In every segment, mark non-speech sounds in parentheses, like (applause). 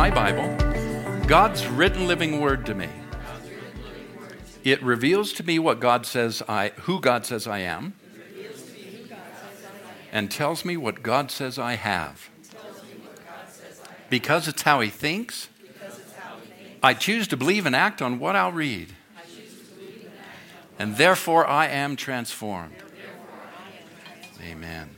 my Bible, God's written living word to me. It reveals to me what God says I who God says I am and tells me what God says I have. Because it's how he thinks, I choose to believe and act on what I'll read. And therefore I am transformed. Amen.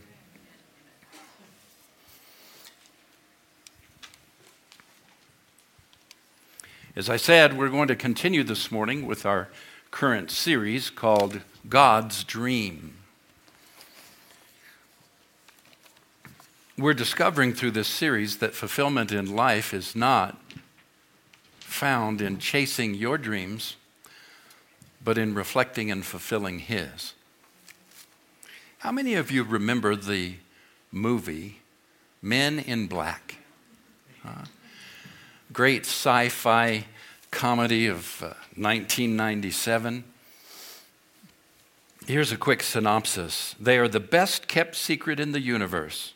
As I said, we're going to continue this morning with our current series called God's Dream. We're discovering through this series that fulfillment in life is not found in chasing your dreams, but in reflecting and fulfilling His. How many of you remember the movie Men in Black? Huh? Great sci fi comedy of uh, 1997. Here's a quick synopsis They are the best kept secret in the universe.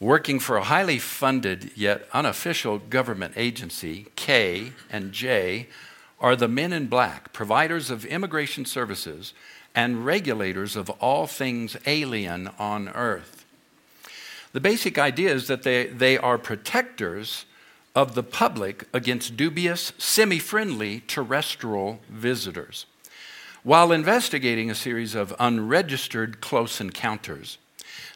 Working for a highly funded yet unofficial government agency, K and J are the men in black, providers of immigration services and regulators of all things alien on earth. The basic idea is that they, they are protectors of the public against dubious, semi friendly terrestrial visitors, while investigating a series of unregistered close encounters.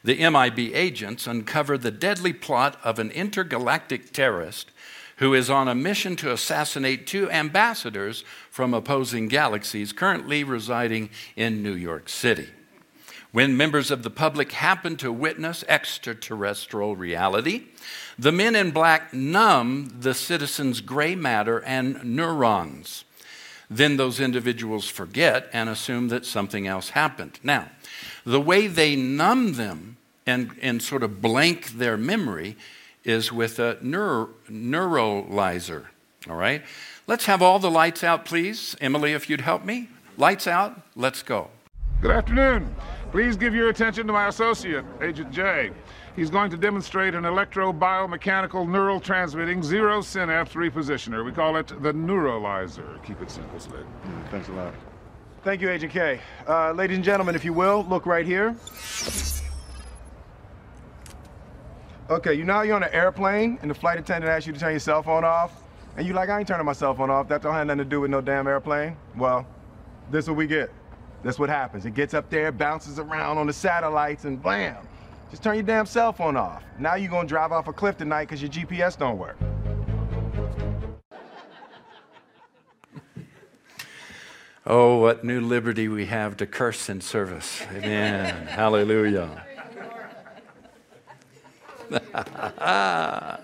The MIB agents uncover the deadly plot of an intergalactic terrorist who is on a mission to assassinate two ambassadors from opposing galaxies currently residing in New York City. When members of the public happen to witness extraterrestrial reality, the men in black numb the citizens' gray matter and neurons. Then those individuals forget and assume that something else happened. Now, the way they numb them and, and sort of blank their memory is with a neuralyzer. All right? Let's have all the lights out, please. Emily, if you'd help me. Lights out, let's go. Good afternoon. Please give your attention to my associate, Agent J. He's going to demonstrate an electro-biomechanical neural transmitting zero synapse repositioner. We call it the neuralyzer. Keep it simple, Slick. Mm, thanks a lot. Thank you, Agent K. Uh, ladies and gentlemen, if you will, look right here. Okay, you know you're on an airplane and the flight attendant asks you to turn your cell phone off? And you like, I ain't turning my cell phone off. That don't have nothing to do with no damn airplane. Well, this what we get. That's what happens. It gets up there, bounces around on the satellites, and blam! Just turn your damn cell phone off. Now you're gonna drive off a cliff tonight because your GPS don't work. Oh, what new liberty we have to curse in service. Amen. (laughs) Hallelujah. (laughs)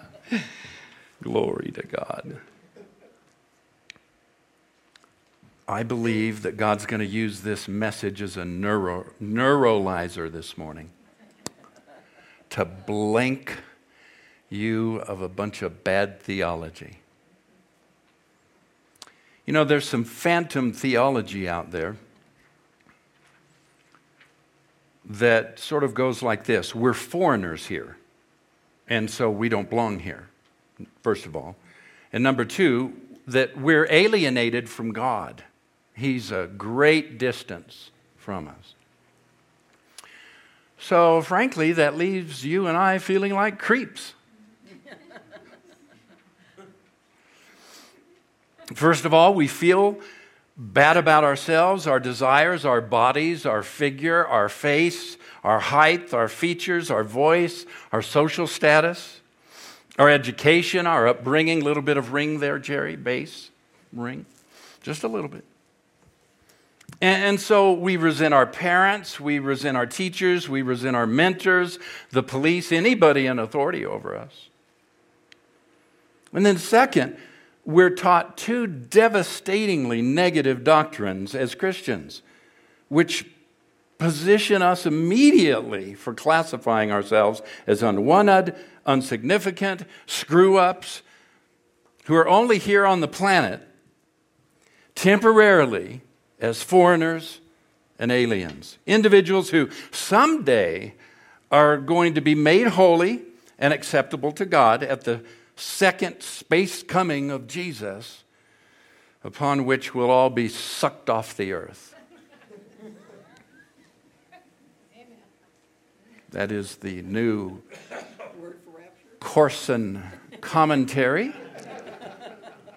Glory to God. I believe that God's going to use this message as a neuro, neuralyzer this morning to blank you of a bunch of bad theology. You know, there's some phantom theology out there that sort of goes like this We're foreigners here, and so we don't belong here, first of all. And number two, that we're alienated from God. He's a great distance from us. So, frankly, that leaves you and I feeling like creeps. First of all, we feel bad about ourselves, our desires, our bodies, our figure, our face, our height, our features, our voice, our social status, our education, our upbringing. A little bit of ring there, Jerry, bass, ring, just a little bit. And, and, so we resent our parents, we resent our teachers, we resent our mentors, the police, anybody in authority over us. And then, second, we're taught two devastatingly negative doctrines as Christians, which position us immediately for classifying ourselves as unwanted, insignificant, screw ups who are only here on the planet temporarily as foreigners and aliens, individuals who someday are going to be made holy and acceptable to God at the second space coming of Jesus, upon which we'll all be sucked off the earth. That is the new Korsen commentary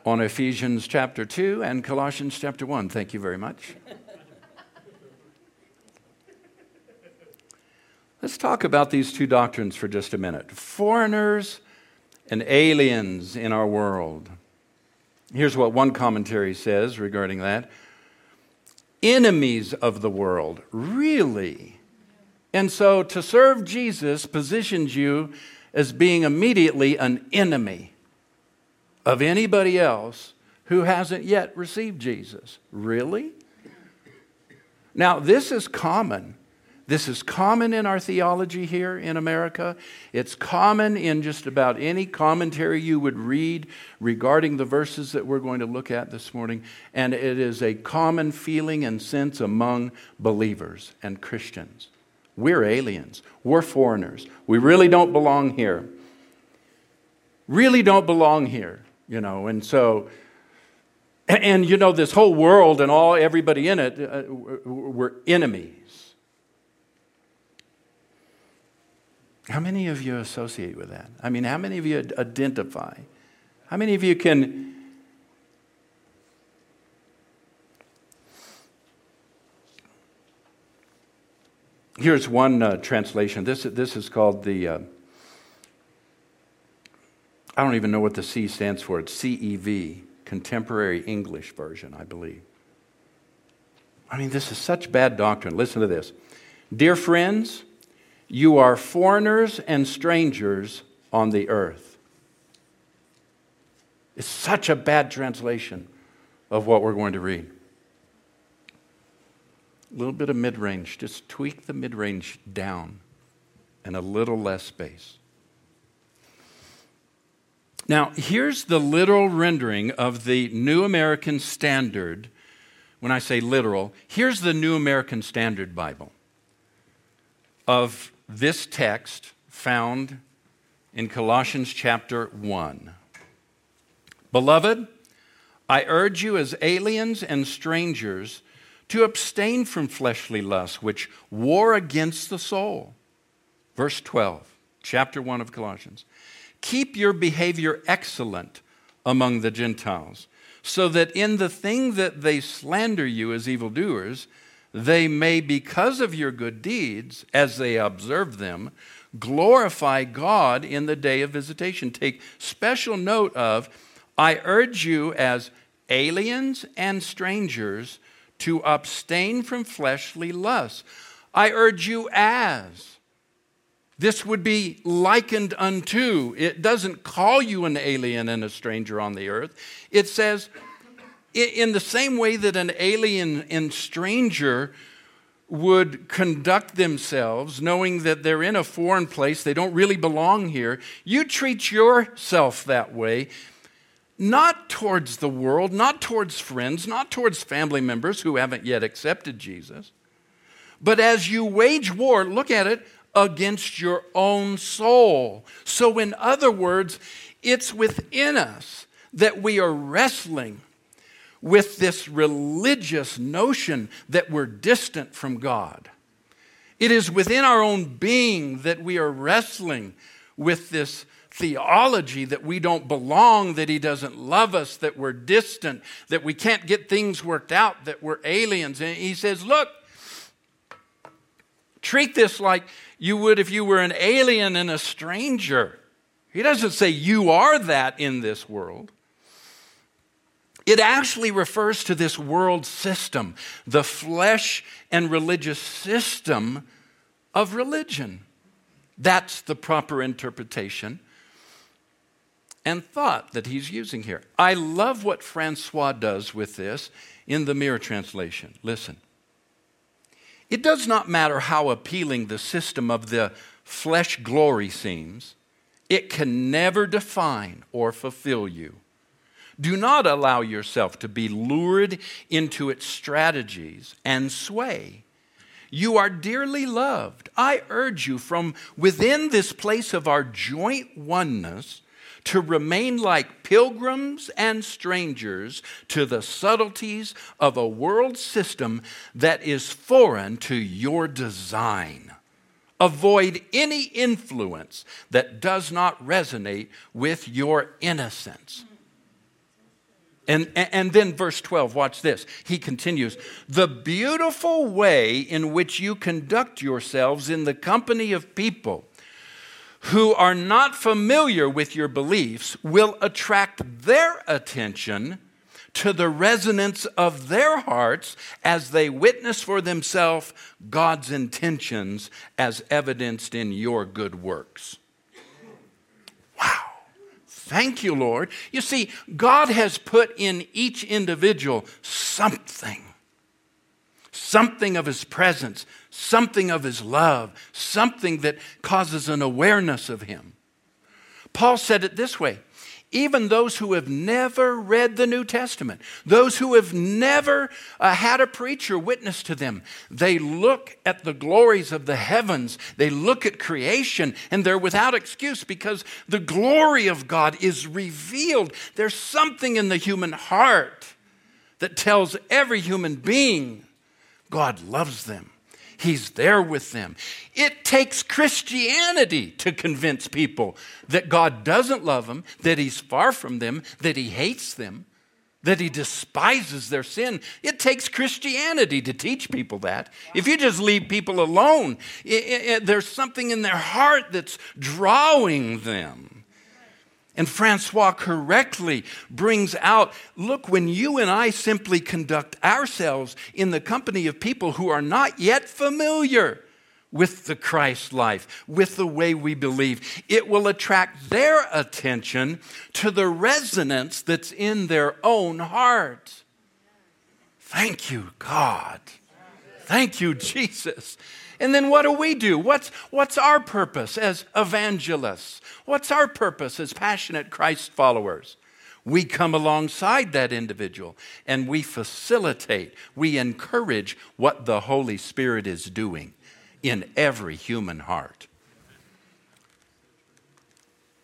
on Ephesians chapter 2 and Colossians chapter 1. Thank you very much. Let's talk about these two doctrines for just a minute foreigners and aliens in our world. Here's what one commentary says regarding that enemies of the world, really. And so to serve Jesus positions you as being immediately an enemy of anybody else who hasn't yet received Jesus. Really? Now, this is common. This is common in our theology here in America. It's common in just about any commentary you would read regarding the verses that we're going to look at this morning. And it is a common feeling and sense among believers and Christians. We're aliens, we're foreigners. We really don't belong here. Really don't belong here you know, and so, and, you know, this whole world and all, everybody in it uh, were enemies. How many of you associate with that? I mean, how many of you identify? How many of you can? Here's one uh, translation. This, this is called the. Uh, I don't even know what the C stands for. It's CEV, Contemporary English Version, I believe. I mean, this is such bad doctrine. Listen to this. Dear friends, you are foreigners and strangers on the earth. It's such a bad translation of what we're going to read. A little bit of mid range, just tweak the mid range down and a little less space. Now, here's the literal rendering of the New American Standard. When I say literal, here's the New American Standard Bible of this text found in Colossians chapter 1. Beloved, I urge you as aliens and strangers to abstain from fleshly lusts which war against the soul. Verse 12, chapter 1 of Colossians. Keep your behavior excellent among the Gentiles, so that in the thing that they slander you as evildoers, they may, because of your good deeds, as they observe them, glorify God in the day of visitation. Take special note of, I urge you as aliens and strangers to abstain from fleshly lusts. I urge you as this would be likened unto. It doesn't call you an alien and a stranger on the earth. It says, in the same way that an alien and stranger would conduct themselves, knowing that they're in a foreign place, they don't really belong here, you treat yourself that way, not towards the world, not towards friends, not towards family members who haven't yet accepted Jesus, but as you wage war, look at it, against your own soul. So, in other words, it's within us that we are wrestling with this religious notion that we're distant from God. It is within our own being that we are wrestling with this theology that we don't belong, that He doesn't love us, that we're distant, that we can't get things worked out, that we're aliens. And He says, Look, treat this like you would if you were an alien and a stranger. He doesn't say you are that in this world. It actually refers to this world system, the flesh and religious system of religion. That's the proper interpretation and thought that he's using here. I love what Francois does with this in the Mirror translation. Listen. It does not matter how appealing the system of the flesh glory seems, it can never define or fulfill you. Do not allow yourself to be lured into its strategies and sway. You are dearly loved. I urge you from within this place of our joint oneness to remain like pilgrims and strangers to the subtleties of a world system that is foreign to your design. Avoid any influence that does not resonate with your innocence. And, and then verse 12, watch this. He continues The beautiful way in which you conduct yourselves in the company of people who are not familiar with your beliefs will attract their attention to the resonance of their hearts as they witness for themselves God's intentions as evidenced in your good works. Wow. Thank you, Lord. You see, God has put in each individual something something of His presence, something of His love, something that causes an awareness of Him. Paul said it this way even those who have never read the New Testament, those who have never uh, had a preacher witness to them, they look at the glories of the heavens, they look at creation, and they're without excuse because the glory of God is revealed. There's something in the human heart that tells every human being God loves them. He's there with them. It takes Christianity to convince people that God doesn't love them, that He's far from them, that He hates them, that He despises their sin. It takes Christianity to teach people that. If you just leave people alone, it, it, there's something in their heart that's drawing them. And Francois correctly brings out look, when you and I simply conduct ourselves in the company of people who are not yet familiar with the Christ life, with the way we believe, it will attract their attention to the resonance that's in their own heart. Thank you, God. Thank you, Jesus. And then what do we do? What's, what's our purpose as evangelists? What's our purpose as passionate Christ followers? We come alongside that individual and we facilitate, we encourage what the Holy Spirit is doing in every human heart.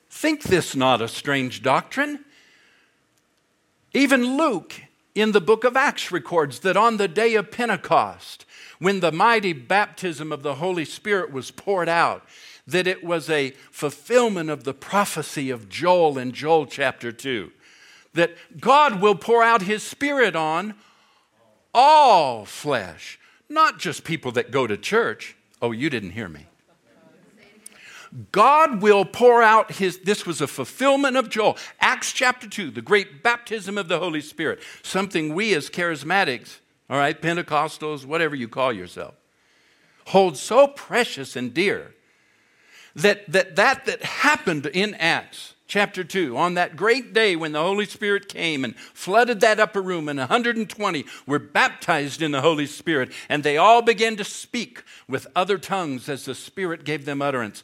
Think this not a strange doctrine. Even Luke in the book of Acts records that on the day of Pentecost, when the mighty baptism of the Holy Spirit was poured out, that it was a fulfillment of the prophecy of Joel in Joel chapter 2. That God will pour out his Spirit on all flesh, not just people that go to church. Oh, you didn't hear me. God will pour out his, this was a fulfillment of Joel. Acts chapter 2, the great baptism of the Holy Spirit, something we as charismatics all right, Pentecostals, whatever you call yourself, hold so precious and dear that that, that, that happened in Acts chapter 2 on that great day when the Holy Spirit came and flooded that upper room, and 120 were baptized in the Holy Spirit, and they all began to speak with other tongues as the Spirit gave them utterance.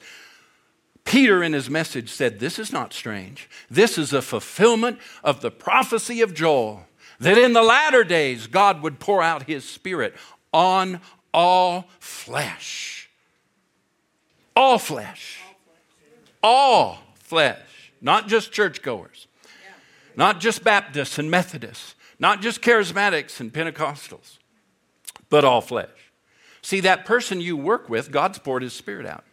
Peter, in his message, said, This is not strange. This is a fulfillment of the prophecy of Joel that in the latter days God would pour out his spirit on all flesh. All flesh. All flesh. Not just churchgoers. Not just Baptists and Methodists. Not just charismatics and Pentecostals. But all flesh. See, that person you work with, God's poured his spirit out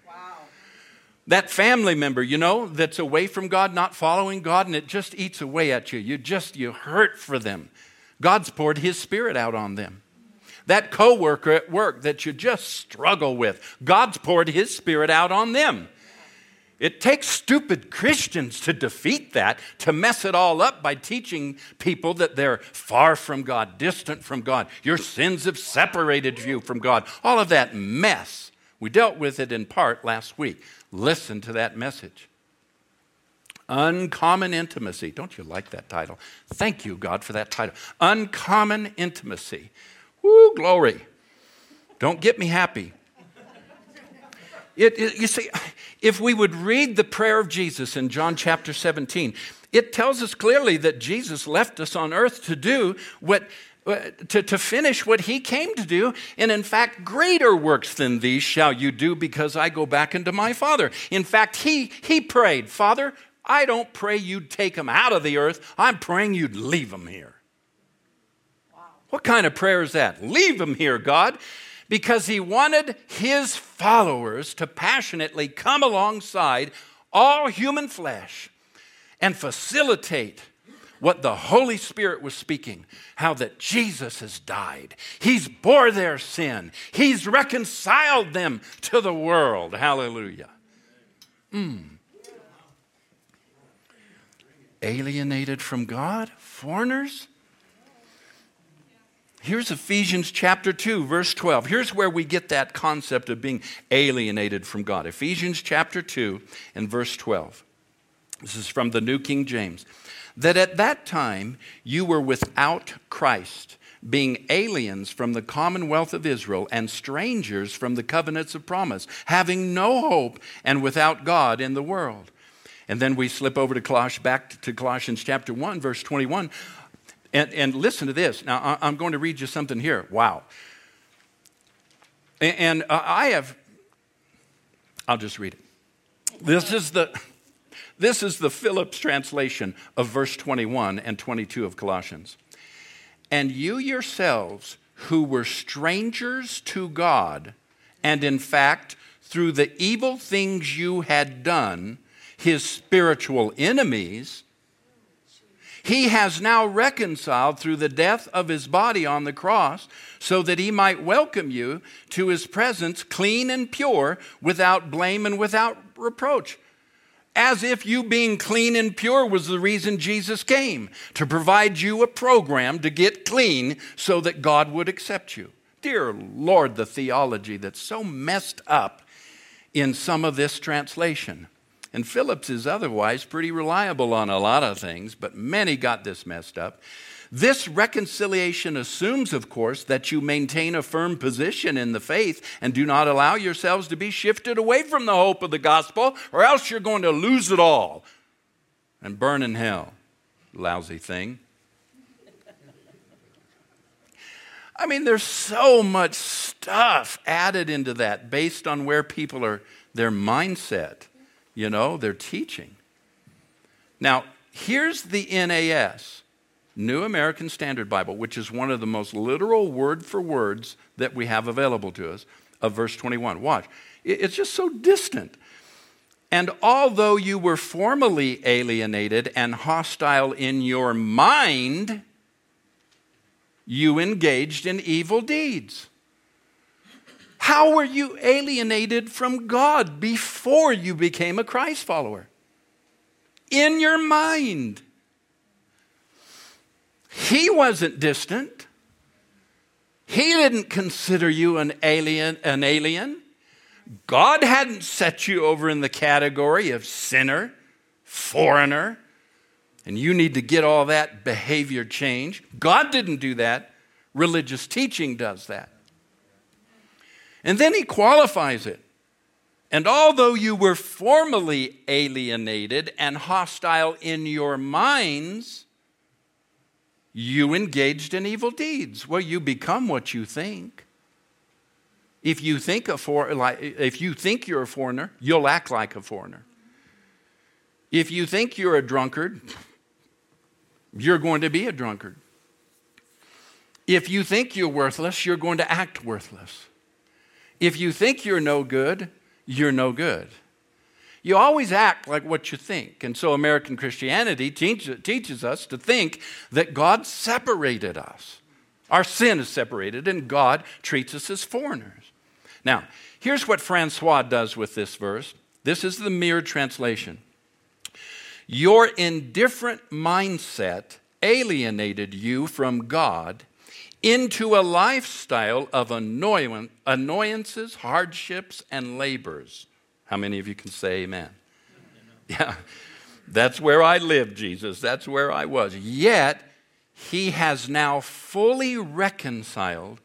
that family member, you know, that's away from God, not following God, and it just eats away at you. You just, you hurt for them. God's poured His Spirit out on them. That coworker at work that you just struggle with, God's poured His Spirit out on them. It takes stupid Christians to defeat that, to mess it all up by teaching people that they're far from God, distant from God. Your sins have separated you from God. All of that mess. We dealt with it in part last week. Listen to that message. Uncommon intimacy. Don't you like that title? Thank you, God, for that title. Uncommon intimacy. Woo, glory. Don't get me happy. It, it, you see, if we would read the prayer of Jesus in John chapter 17, it tells us clearly that Jesus left us on earth to do what to, to finish what he came to do. And in fact, greater works than these shall you do because I go back into my Father. In fact, he, he prayed, Father, I don't pray you'd take them out of the earth. I'm praying you'd leave them here. What kind of prayer is that? Leave them here, God. Because he wanted his followers to passionately come alongside all human flesh and facilitate what the Holy Spirit was speaking how that Jesus has died. He's bore their sin, He's reconciled them to the world. Hallelujah. Mm. Alienated from God? Foreigners? Here's Ephesians chapter 2, verse 12. Here's where we get that concept of being alienated from God. Ephesians chapter 2 and verse 12. This is from the New King James that at that time you were without Christ, being aliens from the commonwealth of Israel and strangers from the covenants of promise, having no hope and without God in the world. And then we slip over to Colossians, back to Colossians chapter 1, verse 21. And, and listen to this. Now, I'm going to read you something here. Wow. And uh, I have, I'll just read it. This is the this is the Phillips translation of verse 21 and 22 of Colossians. And you yourselves, who were strangers to God, and in fact, through the evil things you had done, his spiritual enemies, he has now reconciled through the death of his body on the cross so that he might welcome you to his presence clean and pure, without blame and without reproach as if you being clean and pure was the reason Jesus came to provide you a program to get clean so that God would accept you. Dear Lord, the theology that's so messed up in some of this translation. And Phillips is otherwise pretty reliable on a lot of things, but many got this messed up. This reconciliation assumes, of course, that you maintain a firm position in the faith and do not allow yourselves to be shifted away from the hope of the gospel, or else you're going to lose it all and burn in hell. Lousy thing. I mean, there's so much stuff added into that based on where people are, their mindset, you know, they're teaching. Now, here's the NAS. New American Standard Bible, which is one of the most literal word for words that we have available to us, of verse 21. Watch. It's just so distant. And although you were formerly alienated and hostile in your mind, you engaged in evil deeds. How were you alienated from God before you became a Christ follower? In your mind. He wasn't distant. He didn't consider you an alien, an alien. God hadn't set you over in the category of sinner, foreigner, and you need to get all that behavior change. God didn't do that. Religious teaching does that. And then he qualifies it. And although you were formerly alienated and hostile in your minds, you engaged in evil deeds. Well, you become what you think. If you think a for, if you think you're a foreigner, you'll act like a foreigner. If you think you're a drunkard, you're going to be a drunkard. If you think you're worthless, you're going to act worthless. If you think you're no good, you're no good. You always act like what you think. And so American Christianity teach, teaches us to think that God separated us. Our sin is separated, and God treats us as foreigners. Now, here's what Francois does with this verse. This is the Mirror translation. Your indifferent mindset alienated you from God into a lifestyle of annoyances, hardships, and labors. How many of you can say amen? (laughs) Yeah, that's where I lived, Jesus. That's where I was. Yet, he has now fully reconciled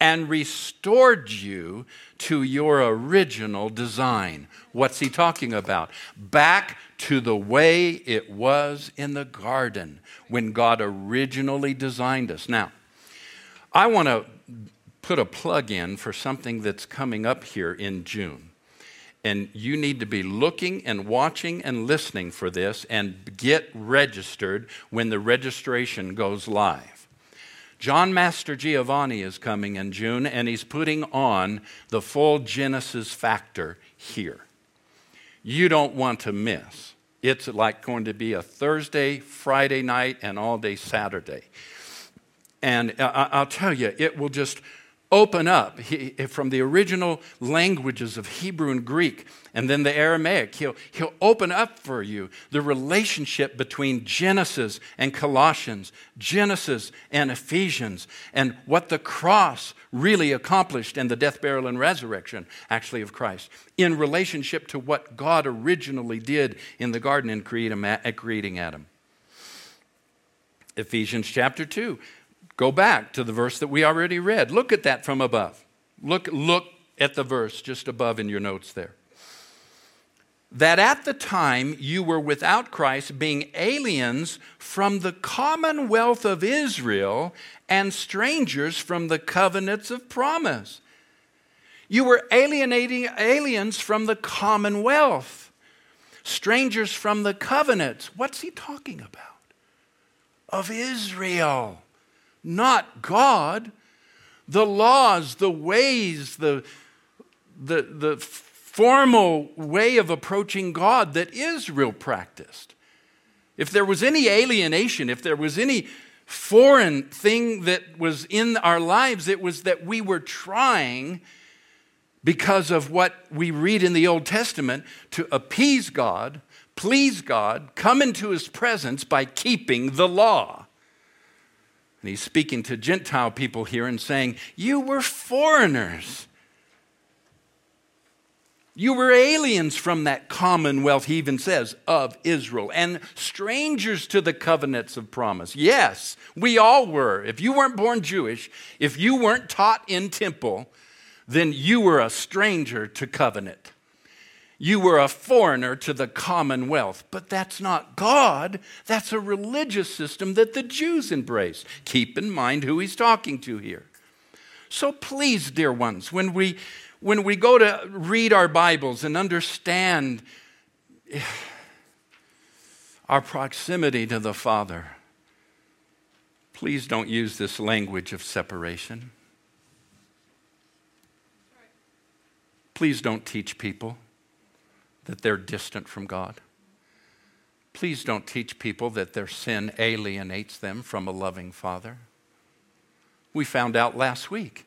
and restored you to your original design. What's he talking about? Back to the way it was in the garden when God originally designed us. Now, I want to put a plug in for something that's coming up here in June. And you need to be looking and watching and listening for this and get registered when the registration goes live. John Mastrogiovanni is coming in June, and he's putting on the full Genesis factor here. You don't want to miss. It's like going to be a Thursday, Friday night, and all day Saturday. And I'll tell you, it will just open up from the original languages of Hebrew and Greek and then the Aramaic. He'll, he'll open up for you the relationship between Genesis and Colossians, Genesis and Ephesians, and what the cross really accomplished and the death, burial, and resurrection, actually, of Christ, in relationship to what God originally did in the garden in creating Adam. Ephesians chapter 2 Go back to the verse that we already read. Look at that from above. Look, look at the verse just above in your notes there. That at the time you were without Christ, being aliens from the commonwealth of Israel and strangers from the covenants of promise. You were alienating aliens from the commonwealth, strangers from the covenants. What's he talking about? Of Israel not God. The laws, the ways, the, the, the formal way of approaching God that Israel practiced. If there was any alienation, if there was any foreign thing that was in our lives, it was that we were trying, because of what we read in the Old Testament, to appease God, please God, come into his presence by keeping the law. And he's speaking to Gentile people here and saying, You were foreigners. You were aliens from that commonwealth, he even says, of Israel, and strangers to the covenants of promise. Yes, we all were. If you weren't born Jewish, if you weren't taught in temple, then you were a stranger to covenant. You were a foreigner to the commonwealth. But that's not God. That's a religious system that the Jews embraced. Keep in mind who he's talking to here. So please, dear ones, when we, when we go to read our Bibles and understand (sighs) our proximity to the Father, please don't use this language of separation. Please don't teach people that they're distant from God. Please don't teach people that their sin alienates them from a loving Father. We found out last week.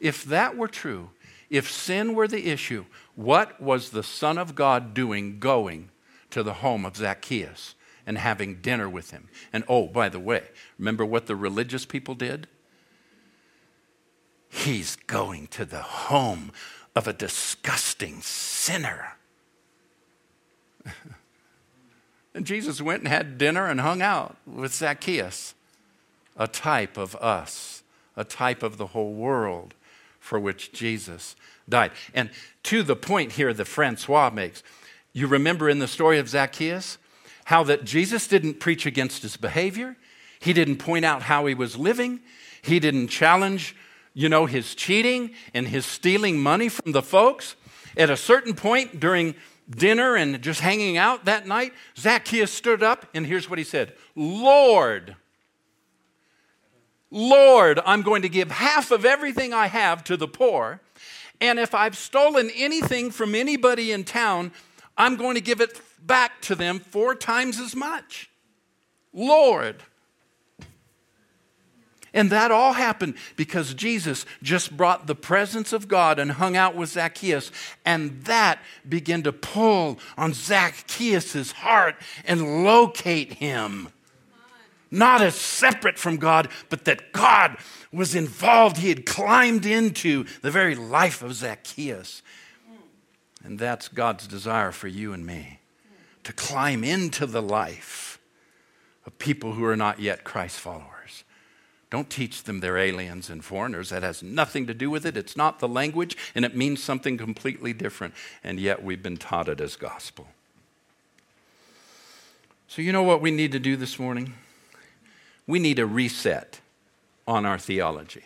If that were true, if sin were the issue, what was the Son of God doing going to the home of Zacchaeus and having dinner with him? And oh, by the way, remember what the religious people did? He's going to the home of a disgusting sinner. (laughs) and Jesus went and had dinner and hung out with Zacchaeus, a type of us, a type of the whole world for which Jesus died. And to the point here that Francois makes, you remember in the story of Zacchaeus how that Jesus didn't preach against his behavior, he didn't point out how he was living, he didn't challenge, you know, his cheating and his stealing money from the folks. At a certain point during dinner and just hanging out that night, Zacchaeus stood up and here's what he said Lord, Lord, I'm going to give half of everything I have to the poor. And if I've stolen anything from anybody in town, I'm going to give it back to them four times as much. Lord. And that all happened because Jesus just brought the presence of God and hung out with Zacchaeus. And that began to pull on Zacchaeus' heart and locate him. Not as separate from God, but that God was involved. He had climbed into the very life of Zacchaeus. And that's God's desire for you and me to climb into the life of people who are not yet Christ followers. Don't teach them they're aliens and foreigners. That has nothing to do with it. It's not the language, and it means something completely different. And yet we've been taught it as gospel. So, you know what we need to do this morning? We need a reset on our theology.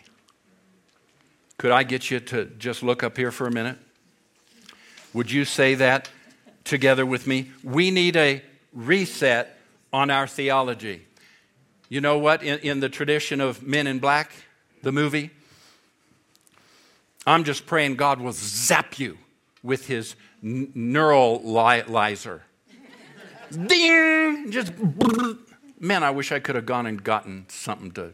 Could I get you to just look up here for a minute? Would you say that together with me? We need a reset on our theology. You know what? In, in the tradition of Men in Black, the movie, I'm just praying God will zap you with his n- neuralyzer. (laughs) Ding! Just, (laughs) man, I wish I could have gone and gotten something to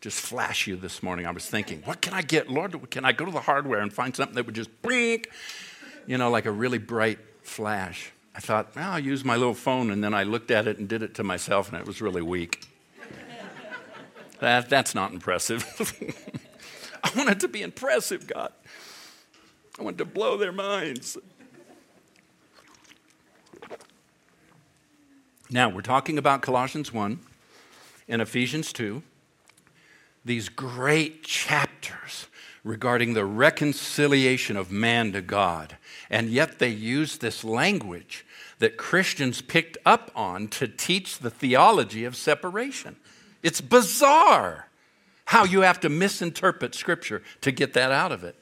just flash you this morning. I was thinking, what can I get? Lord, can I go to the hardware and find something that would just blink? You know, like a really bright flash. I thought, well, I'll use my little phone, and then I looked at it and did it to myself, and it was really weak. That, that's not impressive. (laughs) I want it to be impressive, God. I want to blow their minds. Now, we're talking about Colossians 1 and Ephesians 2, these great chapters regarding the reconciliation of man to God. And yet they use this language that Christians picked up on to teach the theology of separation. It's bizarre how you have to misinterpret Scripture to get that out of it.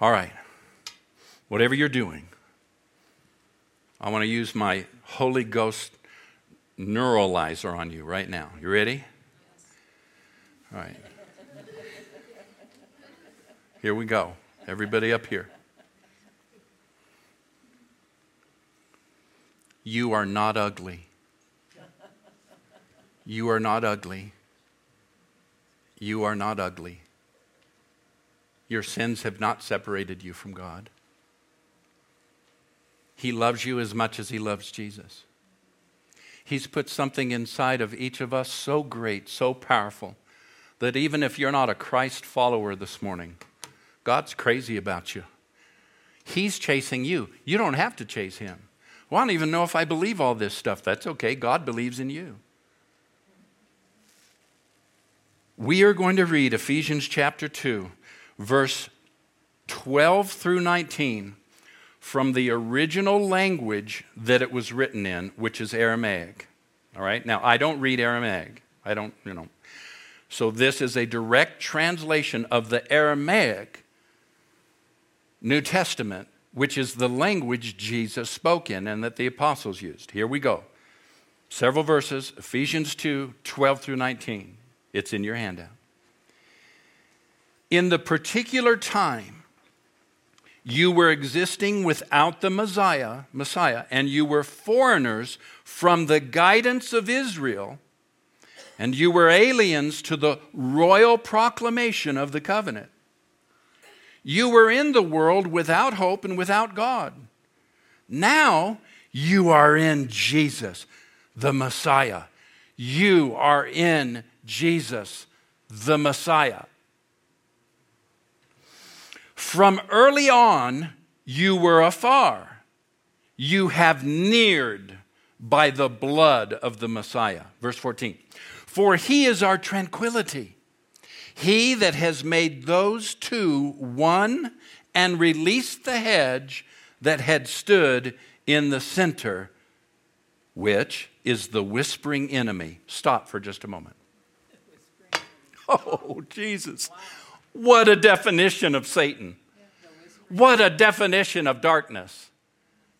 All right, whatever you're doing, I want to use my Holy Ghost neuralyzer on you right now. You ready? All right. Here we go. Everybody up here. You are not ugly. You are not ugly. You are not ugly. Your sins have not separated you from God. He loves you as much as He loves Jesus. He's put something inside of each of us so great, so powerful, that even if you're not a Christ follower this morning, God's crazy about you. He's chasing you. You don't have to chase Him. Well, I don't even know if I believe all this stuff. That's okay. God believes in you. We are going to read Ephesians chapter 2, verse 12 through 19 from the original language that it was written in, which is Aramaic. All right? Now, I don't read Aramaic. I don't, you know. So this is a direct translation of the Aramaic New Testament, which is the language Jesus spoke in and that the apostles used. Here we go. Several verses, Ephesians 2 12 through 19. It's in your handout. In the particular time you were existing without the Messiah, Messiah, and you were foreigners from the guidance of Israel, and you were aliens to the royal proclamation of the covenant. You were in the world without hope and without God. Now you are in Jesus, the Messiah. You are in Jesus, the Messiah. From early on, you were afar. You have neared by the blood of the Messiah. Verse 14. For he is our tranquility. He that has made those two one and released the hedge that had stood in the center, which is the whispering enemy. Stop for just a moment. (laughs) Oh, Jesus. What a definition of Satan. What a definition of darkness.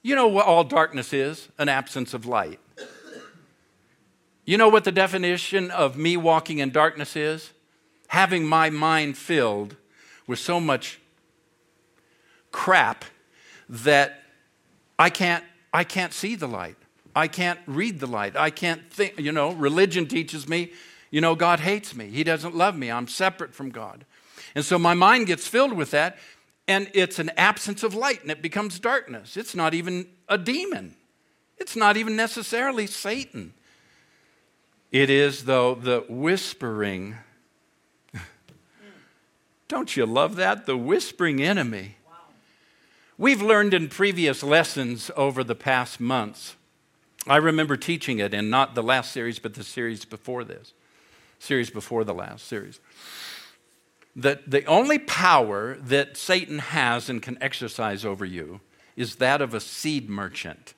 You know what all darkness is? An absence of light. You know what the definition of me walking in darkness is? Having my mind filled with so much crap that I can't, I can't see the light. I can't read the light. I can't think, you know, religion teaches me you know, God hates me. He doesn't love me. I'm separate from God. And so my mind gets filled with that, and it's an absence of light, and it becomes darkness. It's not even a demon, it's not even necessarily Satan. It is, though, the whispering. (laughs) Don't you love that? The whispering enemy. We've learned in previous lessons over the past months. I remember teaching it in not the last series, but the series before this series before the last series. That the only power that Satan has and can exercise over you is that of a seed merchant.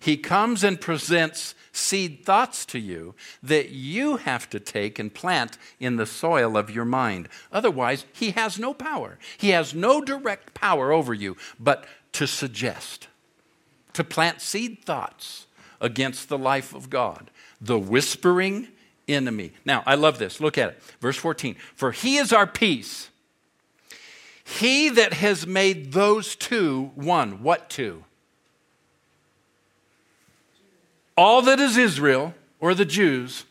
He comes and presents seed thoughts to you that you have to take and plant in the soil of your mind. Otherwise, he has no power. He has no direct power over you, but to suggest, to plant seed thoughts against the life of God. The whispering enemy. Now, I love this. Look at it. Verse 14. For he is our peace. He that has made those two one. What two? all that is Israel or the Jews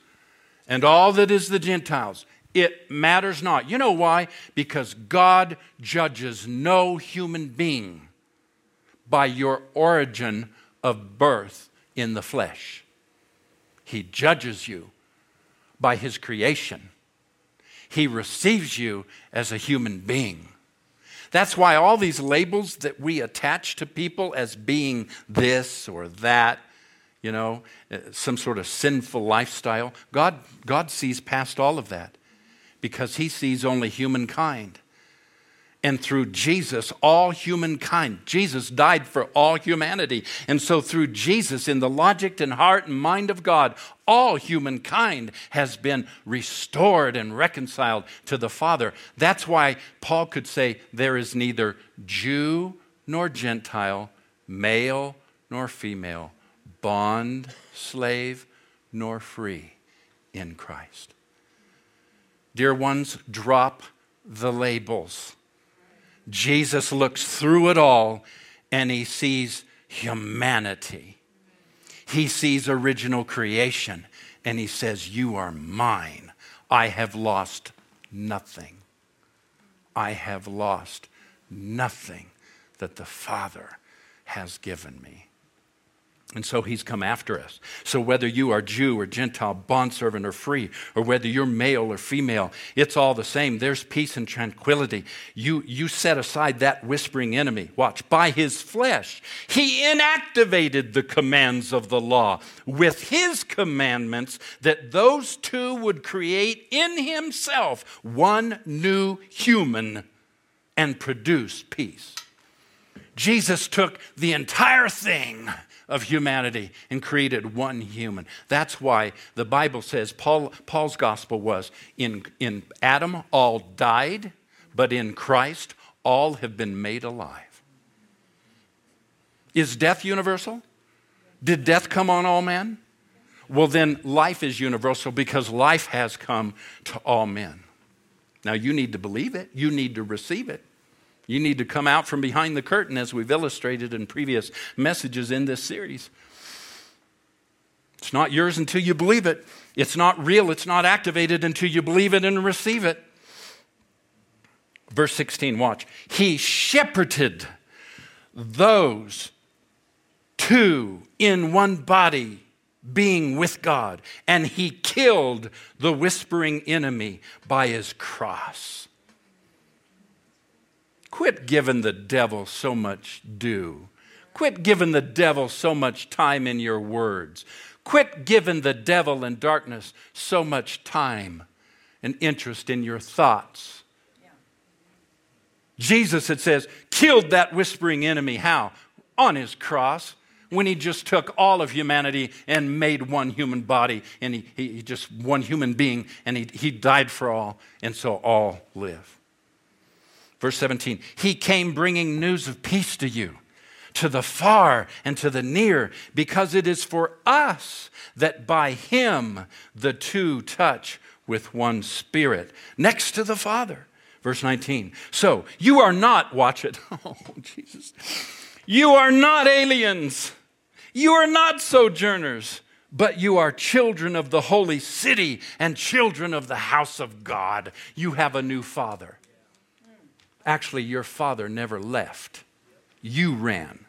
and all that is the Gentiles. It matters not. You know why? Because God judges no human being by your origin of birth in the flesh. He judges you by His creation. He receives you as a human being. That's why all these labels that we attach to people as being this or that you know, uh, some sort of sinful lifestyle. God, God sees past all of that because He sees only humankind. And through Jesus, all humankind, Jesus died for all humanity. And so, through Jesus, in the logic and heart and mind of God, all humankind has been restored and reconciled to the Father. That's why Paul could say, There is neither Jew nor Gentile, male nor female bond, slave, nor free in Christ. Dear ones, drop the labels. Jesus looks through it all and he sees humanity. He sees original creation and he says, You are mine. I have lost nothing. I have lost nothing that the Father has given me. And so he's come after us. So whether you are Jew or Gentile, bondservant or free, or whether you're male or female, it's all the same. There's peace and tranquility. You, you set aside that whispering enemy. Watch, by his flesh, he inactivated the commands of the law with his commandments that those two would create in himself one new human and produce peace. Jesus took the entire thing of humanity and created one human. That's why the Bible says Paul, Paul's gospel was in, in Adam, all died, but in Christ, all have been made alive. Is death universal? Did death come on all men? Well, then life is universal because life has come to all men. Now, you need to believe it, you need to receive it. You need to come out from behind the curtain, as we've illustrated in previous messages in this series. It's not yours until you believe it. It's not real, it's not activated until you believe it and receive it. Verse 16, watch. He shepherded those two in one body being with God, and he killed the whispering enemy by his cross. Quit giving the devil so much due. Quit giving the devil so much time in your words. Quit giving the devil and darkness so much time and interest in your thoughts. Jesus, it says, killed that whispering enemy. How? On his cross, when he just took all of humanity and made one human body, and he, he just one human being, and he, he died for all, and so all live. Verse 17, he came bringing news of peace to you, to the far and to the near, because it is for us that by him the two touch with one spirit, next to the Father. Verse 19, so you are not, watch it, (laughs) oh Jesus, you are not aliens, you are not sojourners but you are children of the holy city and children of the house of God. You have a new father. Actually, your father never left, you ran.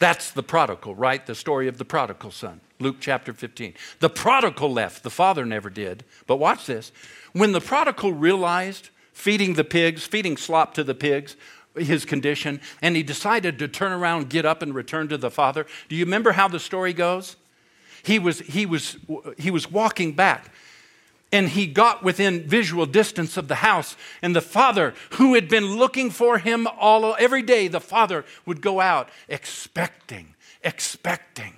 That's the prodigal, right? The story of the prodigal son. Luke chapter 15. The prodigal left, the father never did. But watch this. When the prodigal realized feeding the pigs, feeding slop to the pigs, his condition, and he decided to turn around, get up, and return to the father. Do you remember how the story goes? He was, he was, he was walking back and he got within visual distance of the house and the father who had been looking for him all every day the father would go out expecting expecting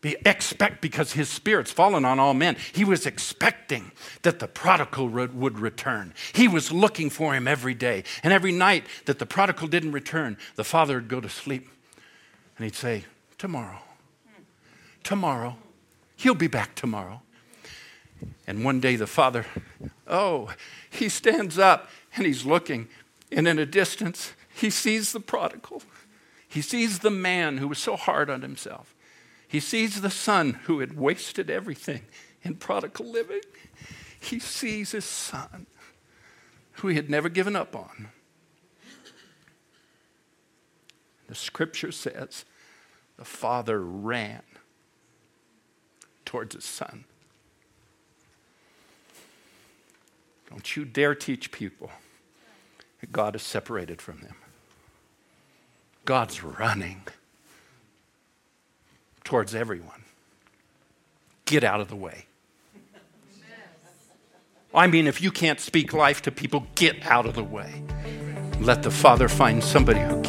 Be expect because his spirit's fallen on all men. He was expecting that the prodigal would return. He was looking for him every day. And every night that the prodigal didn't return, the father would go to sleep and he'd say, Tomorrow, tomorrow, he'll be back tomorrow. And one day the father, oh, he stands up and he's looking, and in a distance, he sees the prodigal. He sees the man who was so hard on himself. He sees the son who had wasted everything in prodigal living. He sees his son who he had never given up on. The scripture says the father ran towards his son. Don't you dare teach people that God is separated from them. God's running towards everyone. Get out of the way. I mean, if you can't speak life to people, get out of the way. Let the Father find somebody who